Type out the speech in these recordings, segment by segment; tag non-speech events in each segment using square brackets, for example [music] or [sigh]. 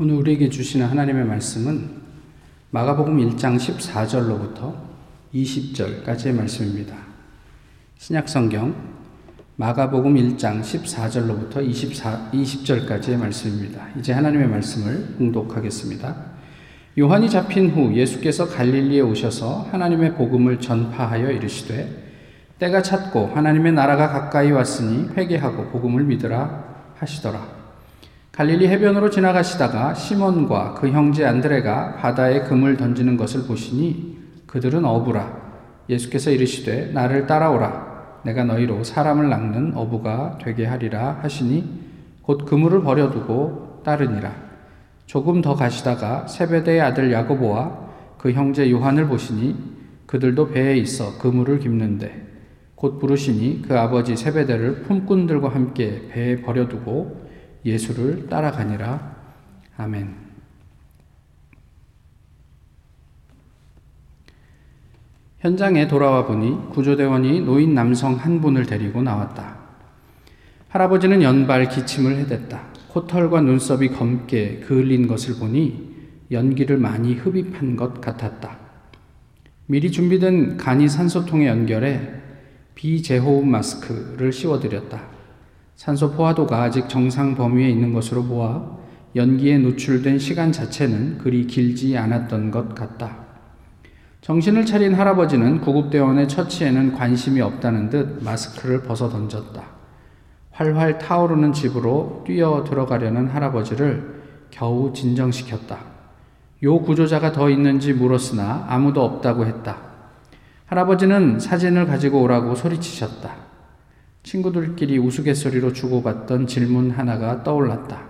오늘 우리에게 주시는 하나님의 말씀은 마가복음 1장 14절로부터 20절까지의 말씀입니다. 신약 성경 마가복음 1장 14절로부터 24, 20절까지의 말씀입니다. 이제 하나님의 말씀을 공독하겠습니다. 요한이 잡힌 후 예수께서 갈릴리에 오셔서 하나님의 복음을 전파하여 이르시되 때가 찼고 하나님의 나라가 가까이 왔으니 회개하고 복음을 믿으라 하시더라. 갈릴리 해변으로 지나가시다가 시몬과 그 형제 안드레가 바다에 금을 던지는 것을 보시니 그들은 어부라. 예수께서 이르시되 나를 따라오라. 내가 너희로 사람을 낚는 어부가 되게 하리라 하시니 곧 그물을 버려두고 따르니라. 조금 더 가시다가 세베대의 아들 야고보와 그 형제 요한을 보시니 그들도 배에 있어 그물을 깁는데 곧 부르시니 그 아버지 세베대를 품꾼들과 함께 배에 버려두고 예수를 따라가니라. 아멘. 현장에 돌아와 보니 구조대원이 노인 남성 한 분을 데리고 나왔다. 할아버지는 연발 기침을 해댔다. 코털과 눈썹이 검게 그을린 것을 보니 연기를 많이 흡입한 것 같았다. 미리 준비된 간이 산소통에 연결해 비제호흡 마스크를 씌워드렸다. 산소 포화도가 아직 정상 범위에 있는 것으로 보아 연기에 노출된 시간 자체는 그리 길지 않았던 것 같다. 정신을 차린 할아버지는 구급대원의 처치에는 관심이 없다는 듯 마스크를 벗어 던졌다. 활활 타오르는 집으로 뛰어 들어가려는 할아버지를 겨우 진정시켰다. 요 구조자가 더 있는지 물었으나 아무도 없다고 했다. 할아버지는 사진을 가지고 오라고 소리치셨다. 친구들끼리 우스갯소리로 주고받던 질문 하나가 떠올랐다.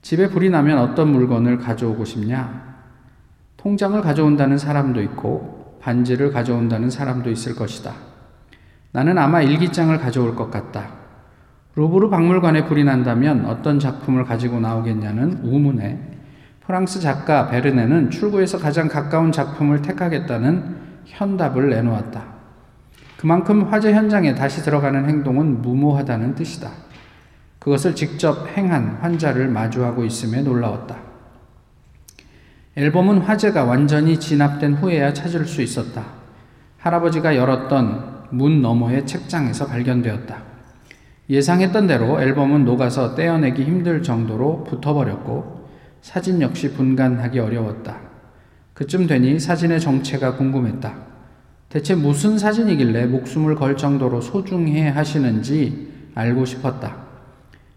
집에 불이 나면 어떤 물건을 가져오고 싶냐? 통장을 가져온다는 사람도 있고 반지를 가져온다는 사람도 있을 것이다. 나는 아마 일기장을 가져올 것 같다. 루브르 박물관에 불이 난다면 어떤 작품을 가지고 나오겠냐는 우문에 프랑스 작가 베르네는 출구에서 가장 가까운 작품을 택하겠다는 현답을 내놓았다. 그만큼 화재 현장에 다시 들어가는 행동은 무모하다는 뜻이다. 그것을 직접 행한 환자를 마주하고 있음에 놀라웠다. 앨범은 화재가 완전히 진압된 후에야 찾을 수 있었다. 할아버지가 열었던 문 너머의 책장에서 발견되었다. 예상했던 대로 앨범은 녹아서 떼어내기 힘들 정도로 붙어버렸고 사진 역시 분간하기 어려웠다. 그쯤 되니 사진의 정체가 궁금했다. 대체 무슨 사진이길래 목숨을 걸 정도로 소중해 하시는지 알고 싶었다.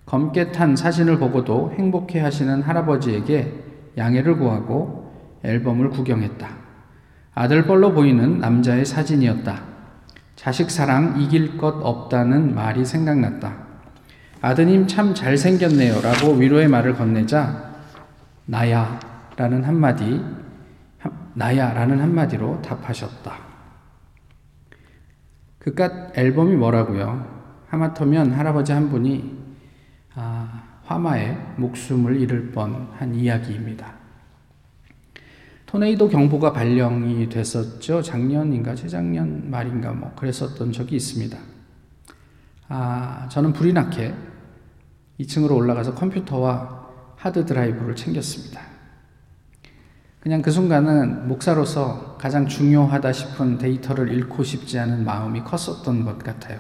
검게 탄 사진을 보고도 행복해 하시는 할아버지에게 양해를 구하고 앨범을 구경했다. 아들뻘로 보이는 남자의 사진이었다. 자식 사랑 이길 것 없다는 말이 생각났다. 아드님 참 잘생겼네요. 라고 위로의 말을 건네자, 나야. 라는 한마디, 나야. 라는 한마디로 답하셨다. 그깟 앨범이 뭐라고요? 하마터면 할아버지 한 분이 아, 화마에 목숨을 잃을 뻔한 이야기입니다. 토네이도 경보가 발령이 됐었죠. 작년인가 재작년 말인가 뭐 그랬었던 적이 있습니다. 아, 저는 불이 나게 2층으로 올라가서 컴퓨터와 하드 드라이브를 챙겼습니다. 그냥 그 순간은 목사로서 가장 중요하다 싶은 데이터를 잃고 싶지 않은 마음이 컸었던 것 같아요.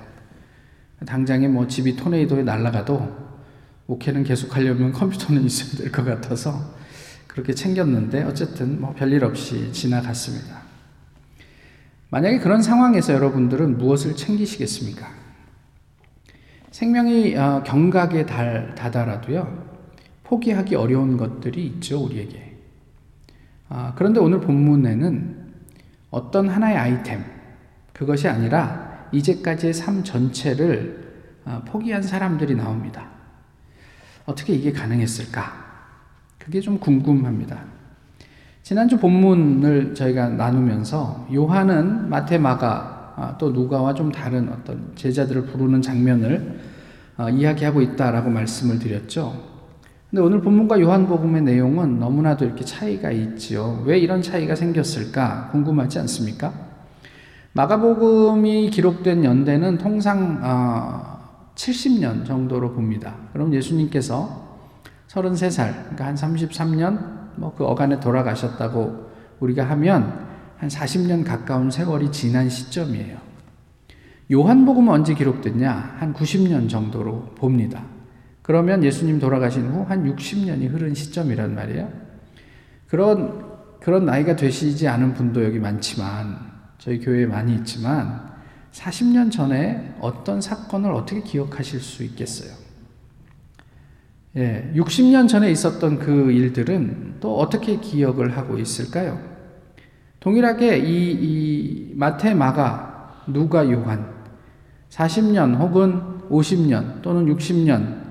당장에 뭐 집이 토네이도에 날아가도 목회는 계속 하려면 컴퓨터는 [laughs] 있어야 될 것 같아서 그렇게 챙겼는데 어쨌든 뭐 별일 없이 지나갔습니다. 만약에 그런 상황에서 여러분들은 무엇을 챙기시겠습니까? 생명이 어, 경각에 다다라도요, 포기하기 어려운 것들이 있죠, 우리에게. 아, 그런데 오늘 본문에는 어떤 하나의 아이템, 그것이 아니라 이제까지의 삶 전체를 아, 포기한 사람들이 나옵니다. 어떻게 이게 가능했을까? 그게 좀 궁금합니다. 지난주 본문을 저희가 나누면서 요한은 마테마가 아, 또 누가와 좀 다른 어떤 제자들을 부르는 장면을 아, 이야기하고 있다라고 말씀을 드렸죠. 근데 오늘 본문과 요한복음의 내용은 너무나도 이렇게 차이가 있지요. 왜 이런 차이가 생겼을까 궁금하지 않습니까? 마가복음이 기록된 연대는 통상 어, 70년 정도로 봅니다. 그럼 예수님께서 33살, 그러니까 한 33년 뭐 그 어간에 돌아가셨다고 우리가 하면 한 40년 가까운 세월이 지난 시점이에요. 요한복음은 언제 기록됐냐? 한 90년 정도로 봅니다. 그러면 예수님 돌아가신 후 한 60년이 흐른 시점이란 말이에요. 그런, 그런 나이가 되시지 않은 분도 여기 많지만, 저희 교회에 많이 있지만, 40년 전에 어떤 사건을 어떻게 기억하실 수 있겠어요? 예, 60년 전에 있었던 그 일들은 또 어떻게 기억을 하고 있을까요? 동일하게 이, 이 마태, 마가, 누가, 요한 40년 혹은 50년 또는 60년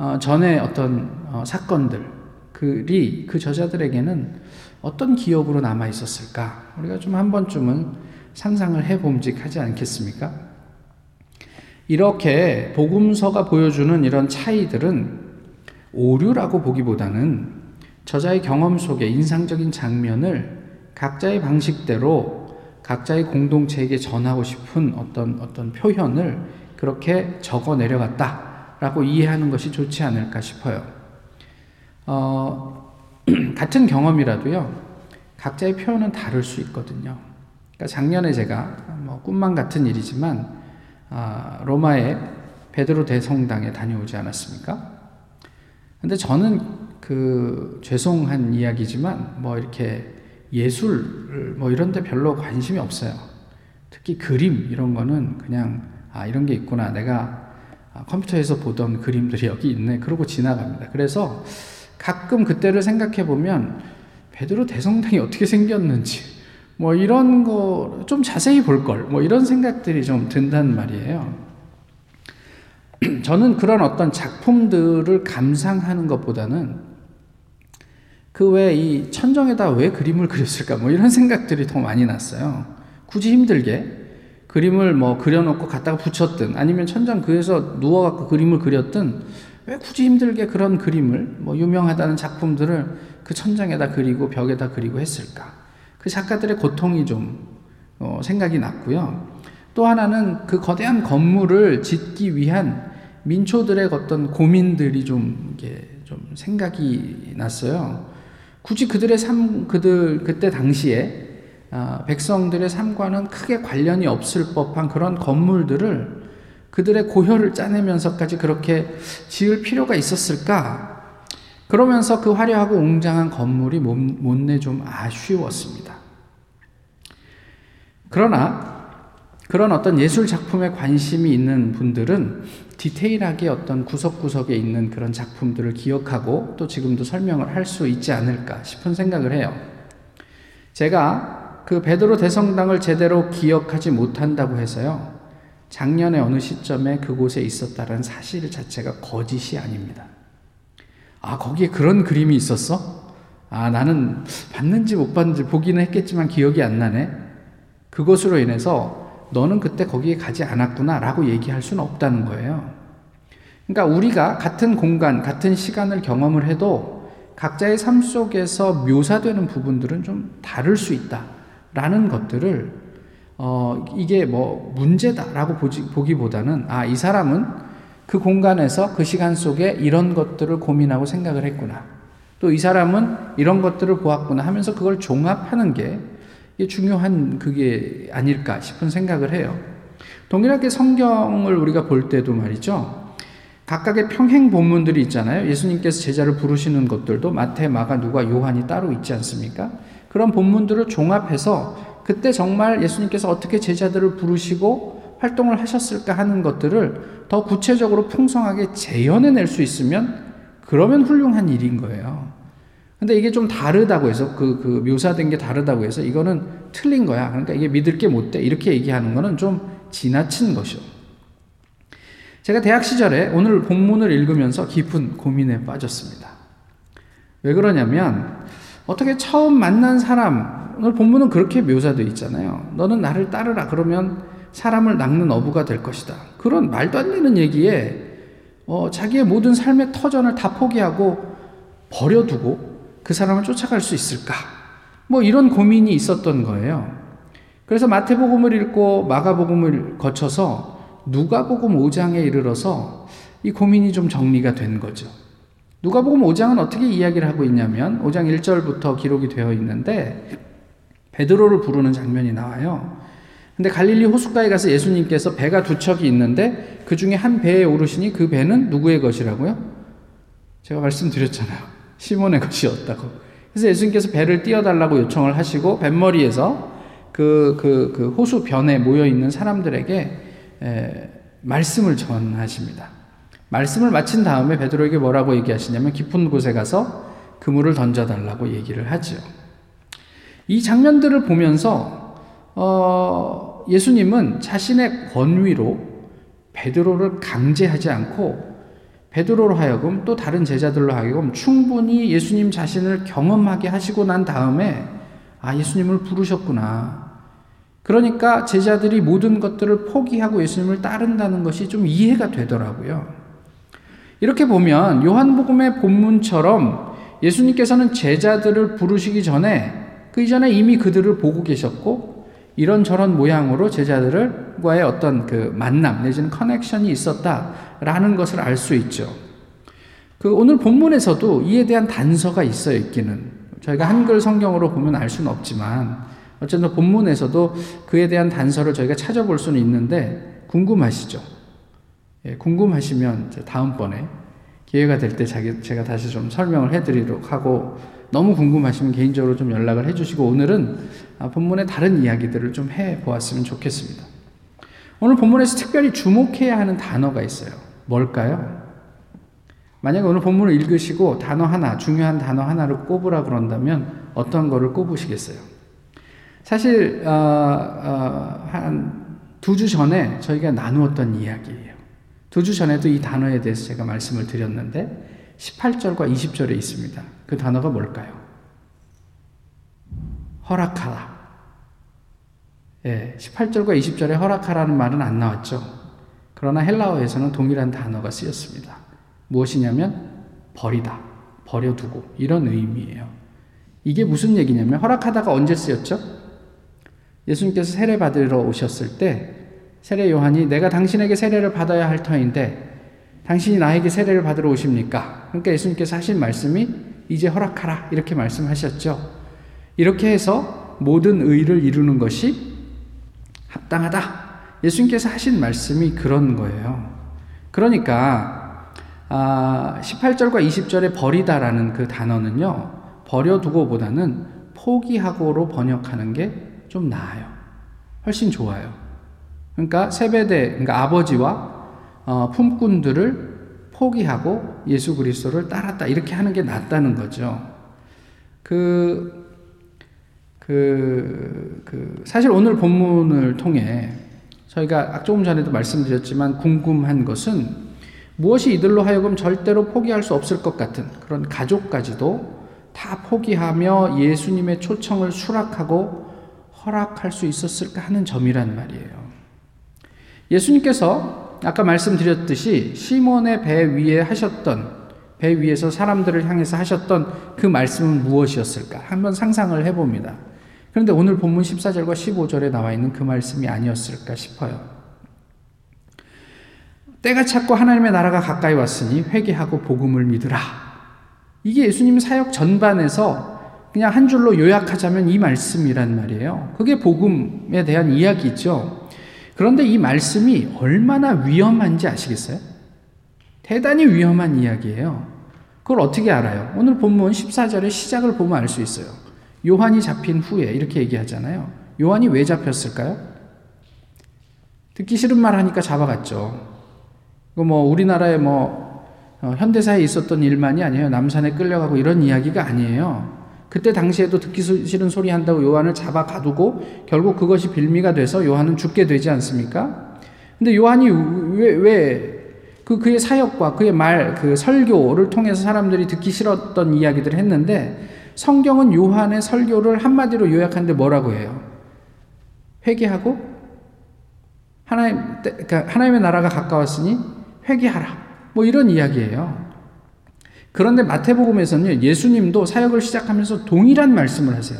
어, 전에 어떤 어, 사건들이 그 저자들에게는 어떤 기억으로 남아 있었을까? 우리가 좀 한 번쯤은 상상을 해 봄직하지 않겠습니까? 이렇게 복음서가 보여주는 이런 차이들은 오류라고 보기보다는 저자의 경험 속에 인상적인 장면을 각자의 방식대로 각자의 공동체에게 전하고 싶은 어떤 어떤 표현을 그렇게 적어 내려갔다 라고 이해하는 것이 좋지 않을까 싶어요. 어, [clears throat] 같은 경험이라도요, 각자의 표현은 다를 수 있거든요. 그러니까 작년에 제가 뭐 꿈만 같은 일이지만 아, 로마의 베드로 대성당에 다녀오지 않았습니까? 근데 저는 그 죄송한 이야기지만 뭐 이렇게 예술 뭐 이런 데 별로 관심이 없어요. 특히 그림 이런 거는 그냥 아 이런 게 있구나. 내가 컴퓨터에서 보던 그림들이 여기 있네. 그러고 지나갑니다. 그래서 가끔 그때를 생각해 보면 베드로 대성당이 어떻게 생겼는지 뭐 이런 거 좀 자세히 볼 걸. 뭐 이런 생각들이 좀 든단 말이에요. [clears throat] 저는 그런 어떤 작품들을 감상하는 것보다는 그외이 천정에다 왜 그림을 그렸을까 뭐 이런 생각들이 더 많이 났어요. 굳이 힘들게 그림을 뭐 그려놓고 갖다가 붙였든 아니면 천장 그에서 누워갖고 그림을 그렸든 왜 굳이 힘들게 그런 그림을 뭐 유명하다는 작품들을 그 천장에다 그리고 벽에다 그리고 했을까? 그 작가들의 고통이 좀 어, 생각이 났고요. 또 하나는 그 거대한 건물을 짓기 위한 민초들의 어떤 고민들이 좀 이게 좀 생각이 났어요. 굳이 그들의 삶, 그들, 그때 당시에 아, 백성들의 삶과는 크게 관련이 없을 법한 그런 건물들을 그들의 고혈을 짜내면서까지 그렇게 지을 필요가 있었을까? 그러면서 그 화려하고 웅장한 건물이 못내 좀 아쉬웠습니다. 그러나 그런 어떤 예술 작품에 관심이 있는 분들은 디테일하게 어떤 구석구석에 있는 그런 작품들을 기억하고 또 지금도 설명을 할 수 있지 않을까 싶은 생각을 해요. 제가 그 베드로 대성당을 제대로 기억하지 못한다고 해서요. 작년에 어느 시점에 그곳에 있었다는 사실 자체가 거짓이 아닙니다. 아, 거기에 그런 그림이 있었어? 아, 나는 봤는지 못 봤는지 보기는 했겠지만 기억이 안 나네. 그것으로 인해서 너는 그때 거기에 가지 않았구나 라고 얘기할 수는 없다는 거예요. 그러니까 우리가 같은 공간, 같은 시간을 경험을 해도 각자의 삶 속에서 묘사되는 부분들은 좀 다를 수 있다 라는 것들을 어, 이게 뭐 문제다라고 보지, 보기보다는 아, 이 사람은 그 공간에서 그 시간 속에 이런 것들을 고민하고 생각을 했구나. 또 이 사람은 이런 것들을 보았구나 하면서 그걸 종합하는 게 중요한 그게 아닐까 싶은 생각을 해요. 동일하게 성경을 우리가 볼 때도 말이죠. 각각의 평행 본문들이 있잖아요. 예수님께서 제자를 부르시는 것들도 마태, 마가, 누가, 요한이 따로 있지 않습니까? 그런 본문들을 종합해서 그때 정말 예수님께서 어떻게 제자들을 부르시고 활동을 하셨을까 하는 것들을 더 구체적으로 풍성하게 재현해낼 수 있으면 그러면 훌륭한 일인 거예요. 근데 이게 좀 다르다고 해서 그, 그 묘사된 게 다르다고 해서 이거는 틀린 거야. 그러니까 이게 믿을 게 못 돼. 이렇게 얘기하는 거는 좀 지나친 것이요. 제가 대학 시절에 오늘 본문을 읽으면서 깊은 고민에 빠졌습니다. 왜 그러냐면 어떻게 처음 만난 사람 오늘 본문은 그렇게 묘사되어 있잖아요. 너는 나를 따르라 그러면 사람을 낚는 어부가 될 것이다. 그런 말도 안 되는 얘기에 어, 자기의 모든 삶의 터전을 다 포기하고 버려두고 그 사람을 쫓아갈 수 있을까? 뭐 이런 고민이 있었던 거예요. 그래서 마태복음을 읽고 마가복음을 거쳐서 누가복음 5장에 이르러서 이 고민이 좀 정리가 된 거죠. 누가복음 5장은 어떻게 이야기를 하고 있냐면 5장 1절부터 기록이 되어 있는데 베드로를 부르는 장면이 나와요. 근데 갈릴리 호숫가에 가서 예수님께서 배가 두 척이 있는데 그 중에 한 배에 오르시니 그 배는 누구의 것이라고요? 제가 말씀드렸잖아요. [laughs] 시몬의 것이었다고. 그래서 예수님께서 배를 띄워달라고 요청을 하시고 뱃머리에서 그, 그, 그 호수 변에 모여 있는 사람들에게 에, 말씀을 전하십니다. 말씀을 마친 다음에 베드로에게 뭐라고 얘기하시냐면 깊은 곳에 가서 그물을 던져달라고 얘기를 하지요. 이 장면들을 보면서 어, 예수님은 자신의 권위로 베드로를 강제하지 않고 베드로로 하여금 또 다른 제자들로 하여금 충분히 예수님 자신을 경험하게 하시고 난 다음에 아 예수님을 부르셨구나. 그러니까 제자들이 모든 것들을 포기하고 예수님을 따른다는 것이 좀 이해가 되더라고요. 이렇게 보면 요한복음의 본문처럼 예수님께서는 제자들을 부르시기 전에 그 이전에 이미 그들을 보고 계셨고 이런저런 모양으로 제자들과의 어떤 그 만남 내지는 커넥션이 있었다라는 것을 알 수 있죠. 그 오늘 본문에서도 이에 대한 단서가 있어 있기는 저희가 한글 성경으로 보면 알 수는 없지만 어쨌든 본문에서도 그에 대한 단서를 저희가 찾아볼 수는 있는데 궁금하시죠? 예, 궁금하시면 다음번에 기회가 될 때 제가 다시 좀 설명을 해드리도록 하고 너무 궁금하시면 개인적으로 좀 연락을 해주시고 오늘은 아, 본문의 다른 이야기들을 좀 해보았으면 좋겠습니다. 오늘 본문에서 특별히 주목해야 하는 단어가 있어요. 뭘까요? 만약에 오늘 본문을 읽으시고 단어 하나, 중요한 단어 하나를 꼽으라 그런다면 어떤 거를 꼽으시겠어요? 사실 어, 어, 한두 주 전에 저희가 나누었던 이야기예요. 두 주 전에도 이 단어에 대해서 제가 말씀을 드렸는데 18절과 20절에 있습니다. 그 단어가 뭘까요? 허락하라. 예, 18절과 20절에 허락하라는 말은 안 나왔죠. 그러나 헬라어에서는 동일한 단어가 쓰였습니다. 무엇이냐면 버리다, 버려두고 이런 의미예요. 이게 무슨 얘기냐면 허락하다가 언제 쓰였죠? 예수님께서 세례 받으러 오셨을 때 세례 요한이 내가 당신에게 세례를 받아야 할 터인데 당신이 나에게 세례를 받으러 오십니까? 그러니까 예수님께서 하신 말씀이 이제 허락하라. 이렇게 말씀하셨죠. 이렇게 해서 모든 의를 이루는 것이 합당하다. 예수님께서 하신 말씀이 그런 거예요. 그러니까, 아, 18절과 20절에 버리다라는 그 단어는요, 버려두고 보다는 포기하고로 번역하는 게 좀 나아요. 훨씬 좋아요. 그러니까 세배대, 그러니까 아버지와 어, 품꾼들을 포기하고 예수 그리스도를 따랐다. 이렇게 하는 게 낫다는 거죠. 그, 그, 그, 사실 오늘 본문을 통해 저희가 조금 전에도 말씀드렸지만 궁금한 것은 무엇이 이들로 하여금 절대로 포기할 수 없을 것 같은 그런 가족까지도 다 포기하며 예수님의 초청을 수락하고 허락할 수 있었을까 하는 점이란 말이에요. 예수님께서 아까 말씀드렸듯이 시몬의 배 위에 하셨던 배 위에서 사람들을 향해서 하셨던 그 말씀은 무엇이었을까? 한번 상상을 해봅니다. 그런데 오늘 본문 14절과 15절에 나와 있는 그 말씀이 아니었을까 싶어요. 때가 찼고 하나님의 나라가 가까이 왔으니 회개하고 복음을 믿으라. 이게 예수님 사역 전반에서 그냥 한 줄로 요약하자면 이 말씀이란 말이에요. 그게 복음에 대한 이야기죠. 그런데 이 말씀이 얼마나 위험한지 아시겠어요? 대단히 위험한 이야기예요. 그걸 어떻게 알아요? 오늘 본문 14절의 시작을 보면 알 수 있어요. 요한이 잡힌 후에 이렇게 얘기하잖아요. 요한이 왜 잡혔을까요? 듣기 싫은 말 하니까 잡아갔죠. 그뭐 우리나라에 뭐 어, 현대사에 있었던 일만이 아니에요. 남산에 끌려가고 이런 이야기가 아니에요. 그때 당시에도 듣기 싫은 소리 한다고 요한을 잡아 가두고 결국 그것이 빌미가 돼서 요한은 죽게 되지 않습니까? 근데 요한이 왜, 왜, 그, 그의 사역과 그의 말, 그 설교를 통해서 사람들이 듣기 싫었던 이야기들을 했는데 성경은 요한의 설교를 한마디로 요약하는데 뭐라고 해요? 회개하고 하나님, 그러니까 하나님의 나라가 가까웠으니 회개하라. 뭐 이런 이야기예요. 그런데 마태복음에서는 예수님도 사역을 시작하면서 동일한 말씀을 하세요.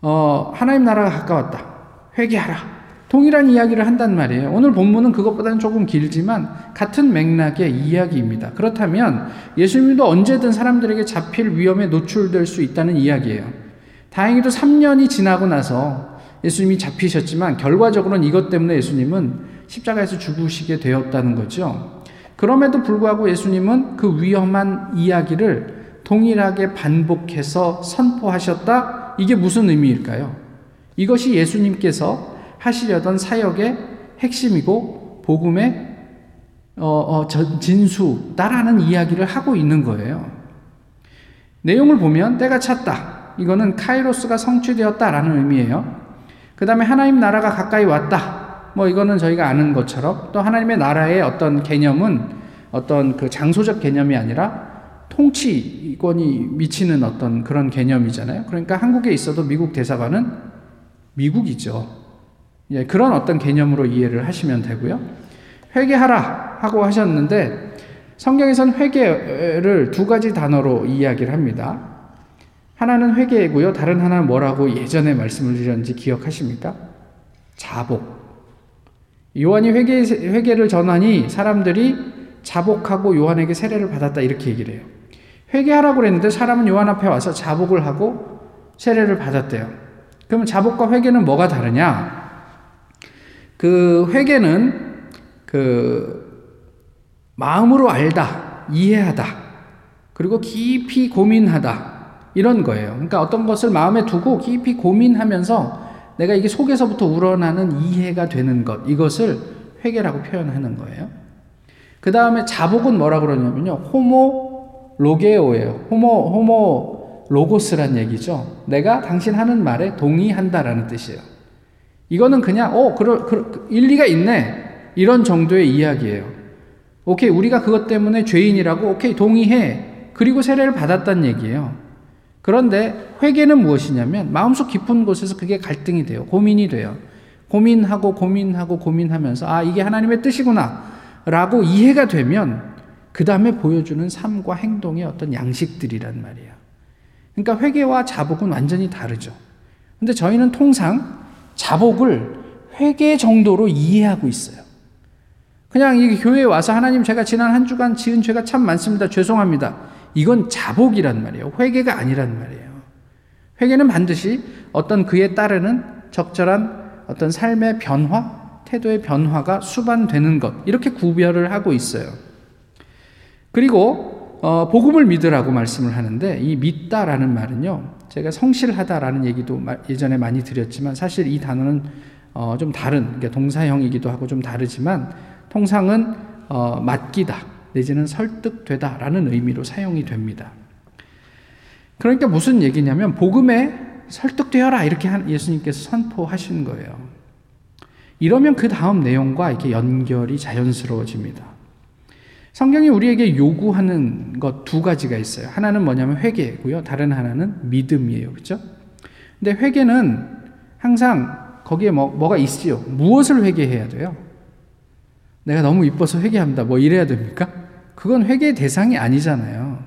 어, 하나님 나라가 가까웠다. 회개하라. 동일한 이야기를 한단 말이에요. 오늘 본문은 그것보다는 조금 길지만 같은 맥락의 이야기입니다. 그렇다면 예수님도 언제든 사람들에게 잡힐 위험에 노출될 수 있다는 이야기예요. 다행히도 3년이 지나고 나서 예수님이 잡히셨지만 결과적으로는 이것 때문에 예수님은 십자가에서 죽으시게 되었다는 거죠. 그럼에도 불구하고 예수님은 그 위험한 이야기를 동일하게 반복해서 선포하셨다? 이게 무슨 의미일까요? 이것이 예수님께서 하시려던 사역의 핵심이고 복음의 어, 어, 진수다라는 이야기를 하고 있는 거예요. 내용을 보면 때가 찼다. 이거는 카이로스가 성취되었다라는 의미예요. 그 다음에 하나님 나라가 가까이 왔다. 뭐 이거는 저희가 아는 것처럼 또 하나님의 나라의 어떤 개념은 어떤 그 장소적 개념이 아니라 통치권이 미치는 어떤 그런 개념이잖아요. 그러니까 한국에 있어도 미국 대사관은 미국이죠. 예, 그런 어떤 개념으로 이해를 하시면 되고요. 회개하라 하고 하셨는데 성경에서는 회개를 두 가지 단어로 이야기를 합니다. 하나는 회개고요. 다른 하나는 뭐라고 예전에 말씀을 드렸는지 기억하십니까? 자복. 요한이 회개, 회개를 전하니 사람들이 자복하고 요한에게 세례를 받았다 이렇게 얘기를 해요. 회개하라고 그랬는데 사람은 요한 앞에 와서 자복을 하고 세례를 받았대요. 그러면 자복과 회개는 뭐가 다르냐? 그 회개는 그 마음으로 알다, 이해하다, 그리고 깊이 고민하다 이런 거예요. 그러니까 어떤 것을 마음에 두고 깊이 고민하면서 내가 이게 속에서부터 우러나는 이해가 되는 것 이것을 회개라고 표현하는 거예요. 그 다음에 자복은 뭐라 그러냐면요, 호모 로게오예요. 호모 호모 로고스란 얘기죠. 내가 당신 하는 말에 동의한다라는 뜻이에요. 이거는 그냥 어 그러, 그 일리가 있네 이런 정도의 이야기예요. 오케이 우리가 그것 때문에 죄인이라고 오케이 동의해 그리고 세례를 받았다는 얘기예요. 그런데 회개는 무엇이냐면 마음속 깊은 곳에서 그게 갈등이 돼요. 고민이 돼요. 고민하고 고민하고 고민하면서 아 이게 하나님의 뜻이구나 라고 이해가 되면 그 다음에 보여주는 삶과 행동의 어떤 양식들이란 말이에요. 그러니까 회개와 자복은 완전히 다르죠. 근데 저희는 통상 자복을 회개 정도로 이해하고 있어요. 그냥 이 교회에 와서 하나님 제가 지난 한 주간 지은 죄가 참 많습니다. 죄송합니다. 이건 자복이란 말이에요. 회개가 아니란 말이에요. 회개는 반드시 어떤 그에 따르는 적절한 어떤 삶의 변화, 태도의 변화가 수반되는 것 이렇게 구별을 하고 있어요. 그리고 어, 복음을 믿으라고 말씀을 하는데 이 믿다라는 말은요 제가 성실하다라는 얘기도 예전에 많이 드렸지만 사실 이 단어는 어, 좀 다른 그러니까 동사형이기도 하고 좀 다르지만 통상은 어, 맡기다 내지는 설득되다라는 의미로 사용이 됩니다. 그러니까 무슨 얘기냐면 복음에 설득되어라 이렇게 예수님께서 선포하신 거예요. 이러면 그 다음 내용과 이렇게 연결이 자연스러워집니다. 성경이 우리에게 요구하는 것 두 가지가 있어요. 하나는 뭐냐면 회개고요. 다른 하나는 믿음이에요. 그죠? 근데 회개는 항상 거기에 뭐, 뭐가 있지요. 무엇을 회개해야 돼요? 내가 너무 이뻐서 회개합니다. 뭐 이래야 됩니까? 그건 회개의 대상이 아니잖아요.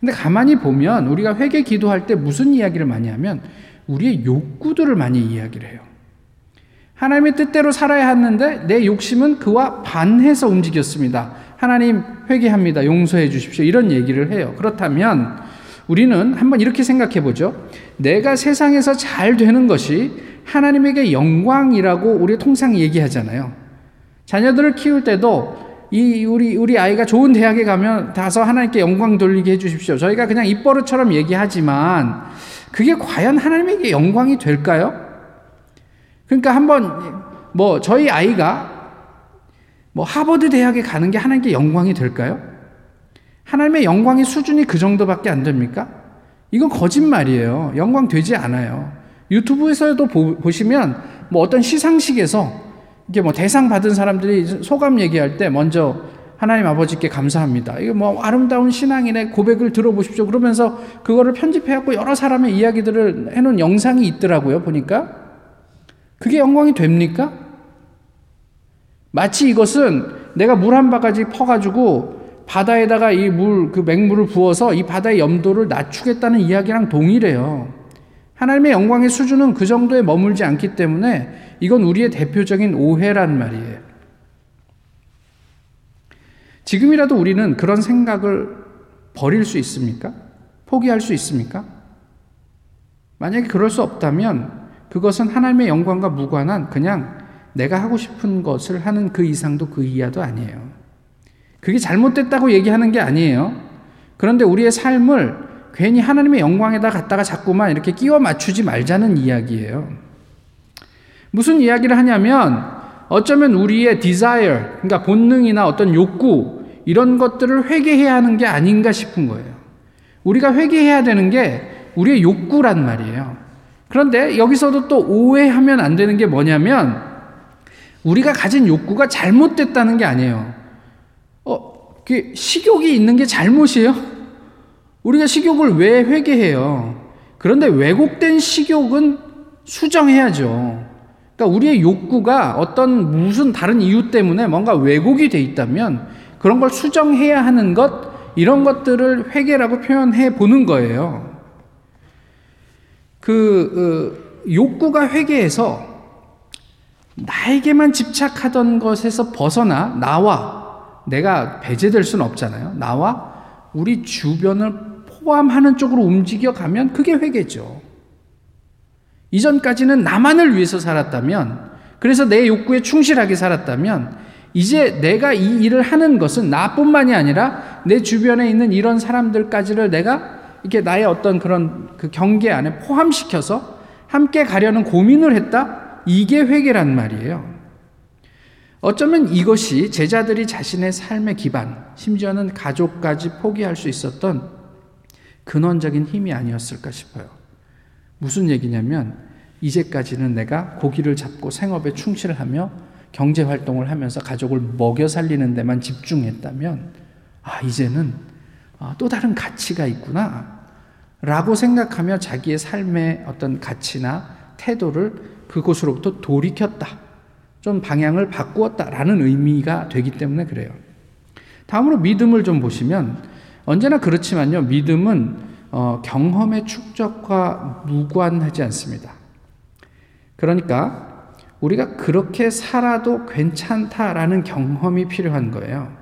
근데 가만히 보면 우리가 회개 기도할 때 무슨 이야기를 많이 하면 우리의 욕구들을 많이 이야기를 해요. 하나님의 뜻대로 살아야 하는데 내 욕심은 그와 반해서 움직였습니다. 하나님 회개합니다. 용서해 주십시오. 이런 얘기를 해요. 그렇다면 우리는 한번 이렇게 생각해 보죠. 내가 세상에서 잘 되는 것이 하나님에게 영광이라고 우리 통상 얘기하잖아요. 자녀들을 키울 때도 이 우리 우리 아이가 좋은 대학에 가면 다서 하나님께 영광 돌리게 해 주십시오. 저희가 그냥 입버릇처럼 얘기하지만 그게 과연 하나님에게 영광이 될까요? 그러니까 한번 뭐 저희 아이가 뭐 하버드 대학에 가는 게 하나님께 영광이 될까요? 하나님의 영광의 수준이 그 정도밖에 안 됩니까? 이건 거짓말이에요. 영광 되지 않아요. 유튜브에서도 보, 시면뭐 어떤 시상식에서 이게 뭐 대상 받은 사람들이 소감 얘기할 때 먼저 하나님 아버지께 감사합니다. 이거 뭐 아름다운 신앙인의 고백을 들어보십시오. 그러면서 그거를 편집해갖고 여러 사람의 이야기들을 해놓은 영상이 있더라고요. 보니까 그게 영광이 됩니까? 마치 이것은 내가 물 한 바가지 퍼가지고 바다에다가 이 물, 그 맹물을 부어서 이 바다의 염도를 낮추겠다는 이야기랑 동일해요. 하나님의 영광의 수준은 그 정도에 머물지 않기 때문에 이건 우리의 대표적인 오해란 말이에요. 지금이라도 우리는 그런 생각을 버릴 수 있습니까? 포기할 수 있습니까? 만약에 그럴 수 없다면 그것은 하나님의 영광과 무관한 그냥 내가 하고 싶은 것을 하는 그 이상도 그 이하도 아니에요. 그게 잘못됐다고 얘기하는 게 아니에요. 그런데 우리의 삶을 괜히 하나님의 영광에다 갖다가 자꾸만 이렇게 끼워 맞추지 말자는 이야기예요. 무슨 이야기를 하냐면 어쩌면 우리의 desire, 그러니까 본능이나 어떤 욕구 이런 것들을 회개해야 하는 게 아닌가 싶은 거예요. 우리가 회개해야 되는 게 우리의 욕구란 말이에요. 그런데 여기서도 또 오해하면 안 되는 게 뭐냐면 우리가 가진 욕구가 잘못됐다는 게 아니에요. 어, 그 식욕이 있는 게 잘못이에요? 우리가 식욕을 왜 회개해요? 그런데 왜곡된 식욕은 수정해야죠. 그러니까 우리의 욕구가 어떤 무슨 다른 이유 때문에 뭔가 왜곡이 돼 있다면 그런 걸 수정해야 하는 것, 이런 것들을 회개라고 표현해 보는 거예요. 그 어, 욕구가 회개해서 나에게만 집착하던 것에서 벗어나 나와 내가 배제될 수는 없잖아요. 나와 우리 주변을 포함하는 쪽으로 움직여 가면 그게 회개죠. 이전까지는 나만을 위해서 살았다면, 그래서 내 욕구에 충실하게 살았다면, 이제 내가 이 일을 하는 것은 나뿐만이 아니라 내 주변에 있는 이런 사람들까지를 내가 이렇게 나의 어떤 그런 그 경계 안에 포함시켜서 함께 가려는 고민을 했다? 이게 회개란 말이에요. 어쩌면 이것이 제자들이 자신의 삶의 기반, 심지어는 가족까지 포기할 수 있었던 근원적인 힘이 아니었을까 싶어요. 무슨 얘기냐면, 이제까지는 내가 고기를 잡고 생업에 충실하며 경제 활동을 하면서 가족을 먹여 살리는 데만 집중했다면, 아, 이제는 아, 또 다른 가치가 있구나. 라고 생각하며 자기의 삶의 어떤 가치나 태도를 그곳으로부터 돌이켰다. 좀 방향을 바꾸었다 라는 의미가 되기 때문에 그래요. 다음으로 믿음을 좀 보시면 언제나 그렇지만요. 믿음은 어, 경험의 축적과 무관하지 않습니다. 그러니까 우리가 그렇게 살아도 괜찮다라는 경험이 필요한 거예요.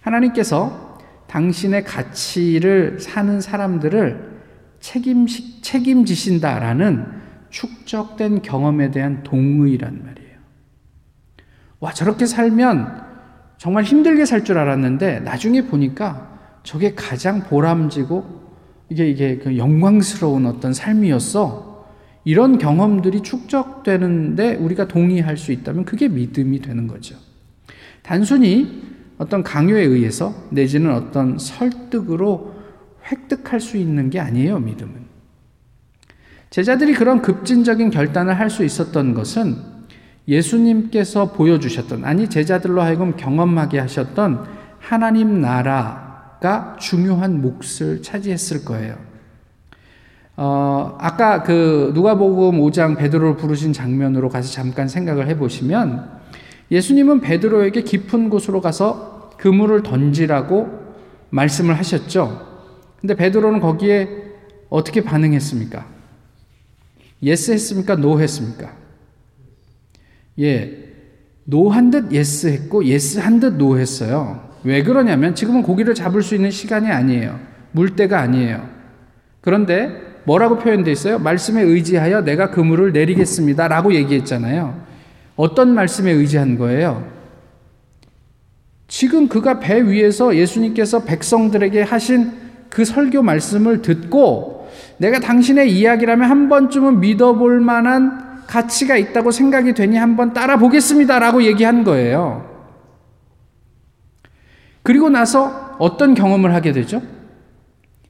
하나님께서 당신의 가치를 사는 사람들을 책임 책임지신다라는 축적된 경험에 대한 동의란 말이에요. 와, 저렇게 살면 정말 힘들게 살 줄 알았는데 나중에 보니까 저게 가장 보람지고 이게 이게 그 영광스러운 어떤 삶이었어. 이런 경험들이 축적되는데 우리가 동의할 수 있다면 그게 믿음이 되는 거죠. 단순히 어떤 강요에 의해서 내지는 어떤 설득으로 획득할 수 있는 게 아니에요, 믿음은. 제자들이 그런 급진적인 결단을 할 수 있었던 것은 예수님께서 보여주셨던, 아니, 제자들로 하여금 경험하게 하셨던 하나님 나라가 중요한 몫을 차지했을 거예요. 어, 아까 그 누가복음 5장 베드로를 부르신 장면으로 가서 잠깐 생각을 해보시면 예수님은 베드로에게 깊은 곳으로 가서 그물을 던지라고 말씀을 하셨죠. 근데 베드로는 거기에 어떻게 반응했습니까? yes 했습니까? no 했습니까? 예. no 한 듯 yes 했고 yes 한 듯 no 했어요. 왜 그러냐면 지금은 고기를 잡을 수 있는 시간이 아니에요. 물때가 아니에요. 그런데 뭐라고 표현되어 있어요? 말씀에 의지하여 내가 그물을 내리겠습니다. 라고 얘기했잖아요. 어떤 말씀에 의지한 거예요? 지금 그가 배 위에서 예수님께서 백성들에게 하신 그 설교 말씀을 듣고 내가 당신의 이야기라면 한 번쯤은 믿어볼 만한 가치가 있다고 생각이 되니 한번 따라 보겠습니다 라고 얘기한 거예요. 그리고 나서 어떤 경험을 하게 되죠?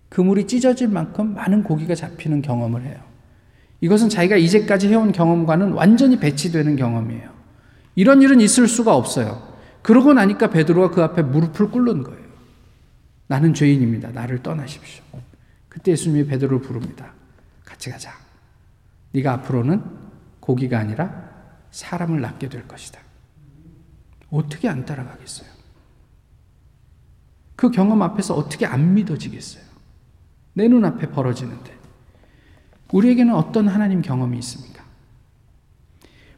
그물이 찢어질 만큼 많은 고기가 잡히는 경험을 해요. 이것은 자기가 이제까지 해온 경험과는 완전히 배치되는 경험이에요. 이런 일은 있을 수가 없어요. 그러고 나니까 베드로가 그 앞에 무릎을 꿇는 거예요. 나는 죄인입니다. 나를 떠나십시오. 그때 예수님이 베드로를 부릅니다. 같이 가자. 네가 앞으로는 고기가 아니라 사람을 낳게 될 것이다. 어떻게 안 따라가겠어요? 그 경험 앞에서 어떻게 안 믿어지겠어요? 내 눈앞에 벌어지는데. 우리에게는 어떤 하나님 경험이 있습니까?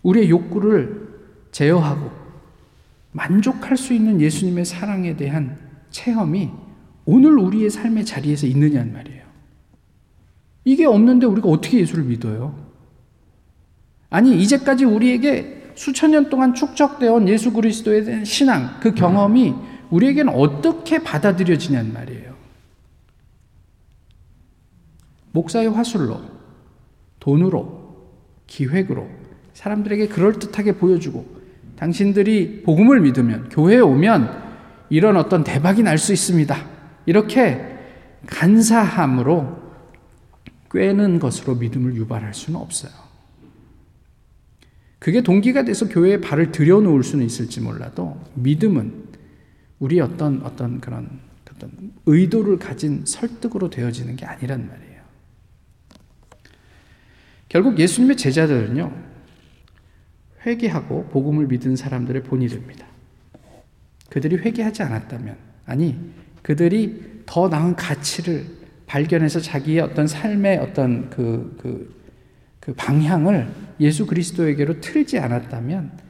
우리의 욕구를 제어하고 만족할 수 있는 예수님의 사랑에 대한 체험이 오늘 우리의 삶의 자리에서 있느냐는 말이에요. 이게 없는데 우리가 어떻게 예수를 믿어요? 아니, 이제까지 우리에게 수천 년 동안 축적되어 온 예수 그리스도에 대한 신앙, 그 경험이 우리에게는 어떻게 받아들여지냐는 말이에요. 목사의 화술로, 돈으로, 기획으로 사람들에게 그럴듯하게 보여주고 당신들이 복음을 믿으면 교회에 오면 이런 어떤 대박이 날 수 있습니다. 이렇게 간사함으로 꿰는 것으로 믿음을 유발할 수는 없어요. 그게 동기가 돼서 교회에 발을 들여놓을 수는 있을지 몰라도 믿음은 우리 어떤 어떤 그런 어떤 의도를 가진 설득으로 되어지는 게 아니란 말이에요. 결국 예수님의 제자들은요, 회개하고 복음을 믿은 사람들의 본이 됩니다. 그들이 회개하지 않았다면, 아니, 그들이 더 나은 가치를 발견해서 자기의 어떤 삶의 어떤 그, 그, 그 방향을 예수 그리스도에게로 틀지 않았다면,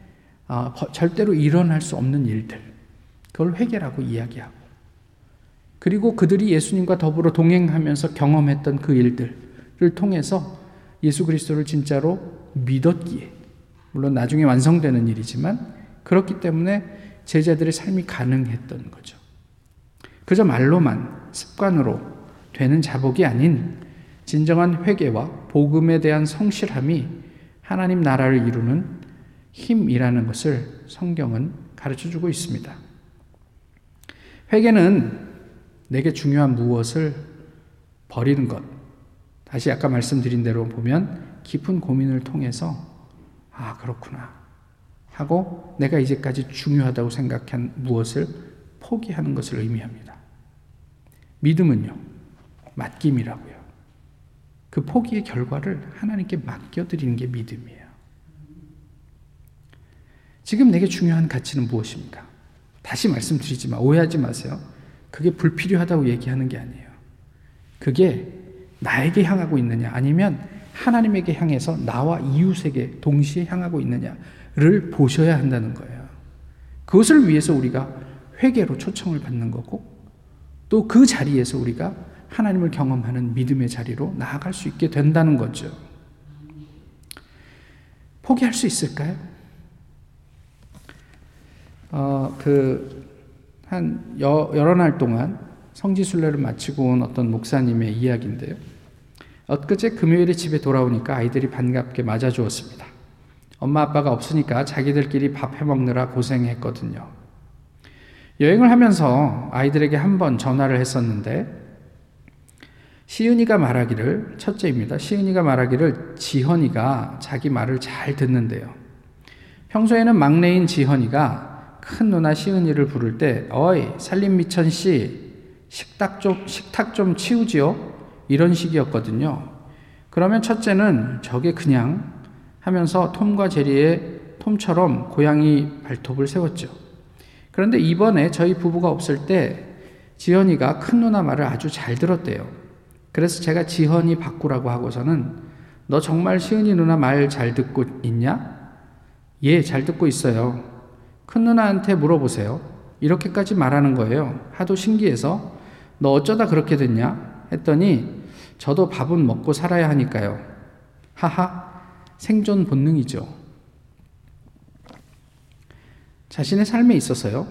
어, 절대로 일어날 수 없는 일들, 그걸 회개라고 이야기하고, 그리고 그들이 예수님과 더불어 동행하면서 경험했던 그 일들을 통해서 예수 그리스도를 진짜로 믿었기에 물론 나중에 완성되는 일이지만 그렇기 때문에 제자들의 삶이 가능했던 거죠. 그저 말로만 습관으로 되는 자복이 아닌 진정한 회개와 복음에 대한 성실함이 하나님 나라를 이루는 힘이라는 것을 성경은 가르쳐 주고 있습니다. 회개는 내게 중요한 무엇을 버리는 것, 다시 아까 말씀드린 대로 보면 깊은 고민을 통해서 아, 그렇구나. 하고 내가 이제까지 중요하다고 생각한 무엇을 포기하는 것을 의미합니다. 믿음은요, 맡김이라고요. 그 포기의 결과를 하나님께 맡겨드리는 게 믿음이에요. 지금 내게 중요한 가치는 무엇입니까? 다시 말씀드리지만 오해하지 마세요. 그게 불필요하다고 얘기하는 게 아니에요. 그게 나에게 향하고 있느냐 아니면 하나님에게 향해서 나와 이웃에게 동시에 향하고 있느냐를 보셔야 한다는 거예요. 그것을 위해서 우리가 회개로 초청을 받는 거고 또 그 자리에서 우리가 하나님을 경험하는 믿음의 자리로 나아갈 수 있게 된다는 거죠. 포기할 수 있을까요? 어, 그, 한 여러 날 동안 성지순례를 마치고 온 어떤 목사님의 이야기인데요. 엊그제 금요일에 집에 돌아오니까 아이들이 반갑게 맞아주었습니다. 엄마 아빠가 없으니까 자기들끼리 밥 해먹느라 고생했거든요. 여행을 하면서 아이들에게 한 번 전화를 했었는데 시은이가 말하기를 첫째입니다. 시은이가 말하기를 지헌이가 자기 말을 잘 듣는데요. 평소에는 막내인 지헌이가 큰 누나 시은이를 부를 때 어이 살림미천 씨 식탁 좀, 식탁 좀 치우지요? 이런 식이었거든요. 그러면 첫째는 저게 그냥 하면서 톰과 제리의 톰처럼 고양이 발톱을 세웠죠. 그런데 이번에 저희 부부가 없을 때 지현이가 큰 누나 말을 아주 잘 들었대요. 그래서 제가 지현이 바꾸라고 하고서는 너 정말 시은이 누나 말 잘 듣고 있냐? 예, 잘 듣고 있어요. 큰 누나한테 물어보세요. 이렇게까지 말하는 거예요. 하도 신기해서 너 어쩌다 그렇게 됐냐? 했더니 저도 밥은 먹고 살아야 하니까요. 하하, 생존 본능이죠. 자신의 삶에 있어서요,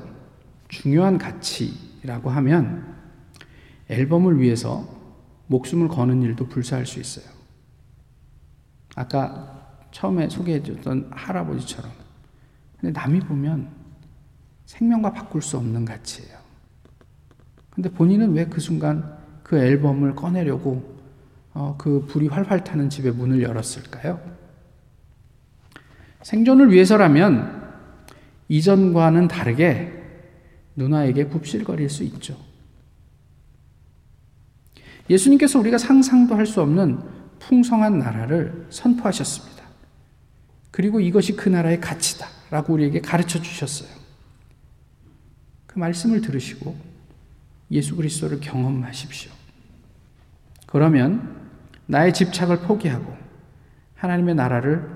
중요한 가치라고 하면 앨범을 위해서 목숨을 거는 일도 불사할 수 있어요. 아까 처음에 소개해줬던 할아버지처럼. 근데 남이 보면 생명과 바꿀 수 없는 가치예요. 근데 본인은 왜 그 순간 그 앨범을 꺼내려고 어, 그 불이 활활 타는 집에 문을 열었을까요? 생존을 위해서라면 이전과는 다르게 누나에게 굽실거릴 수 있죠. 예수님께서 우리가 상상도 할 수 없는 풍성한 나라를 선포하셨습니다. 그리고 이것이 그 나라의 가치다. 라고 우리에게 가르쳐 주셨어요. 그 말씀을 들으시고 예수 그리스도를 경험하십시오. 그러면 나의 집착을 포기하고 하나님의 나라를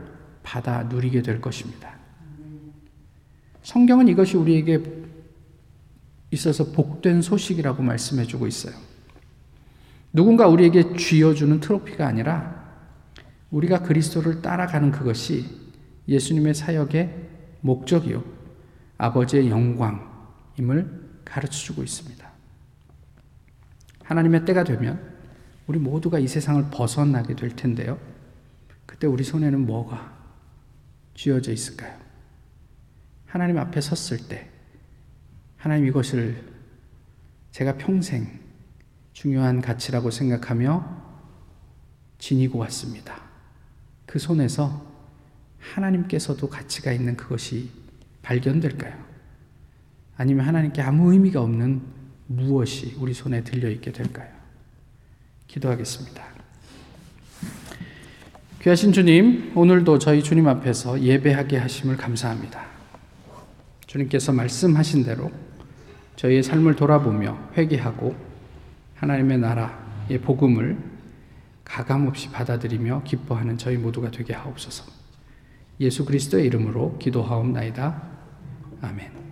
받아 누리게 될 것입니다. 성경은 이것이 우리에게 있어서 복된 소식이라고 말씀해 주고 있어요. 누군가 우리에게 쥐어주는 트로피가 아니라 우리가 그리스도를 따라가는 그것이 예수님의 사역의 목적이요. 아버지의 영광임을 가르쳐 주고 있습니다. 하나님의 때가 되면 우리 모두가 이 세상을 벗어나게 될 텐데요. 그때 우리 손에는 뭐가 쥐어져 있을까요? 하나님 앞에 섰을 때 하나님 이것을 제가 평생 중요한 가치라고 생각하며 지니고 왔습니다. 그 손에서 하나님께서도 가치가 있는 그것이 발견될까요? 아니면 하나님께 아무 의미가 없는 무엇이 우리 손에 들려 있게 될까요? 기도하겠습니다. 귀하신 주님, 오늘도 저희 주님 앞에서 예배하게 하심을 감사합니다. 주님께서 말씀하신 대로 저희의 삶을 돌아보며 회개하고 하나님의 나라의 복음을 가감없이 받아들이며 기뻐하는 저희 모두가 되게 하옵소서. 예수 그리스도의 이름으로 기도하옵나이다. 아멘.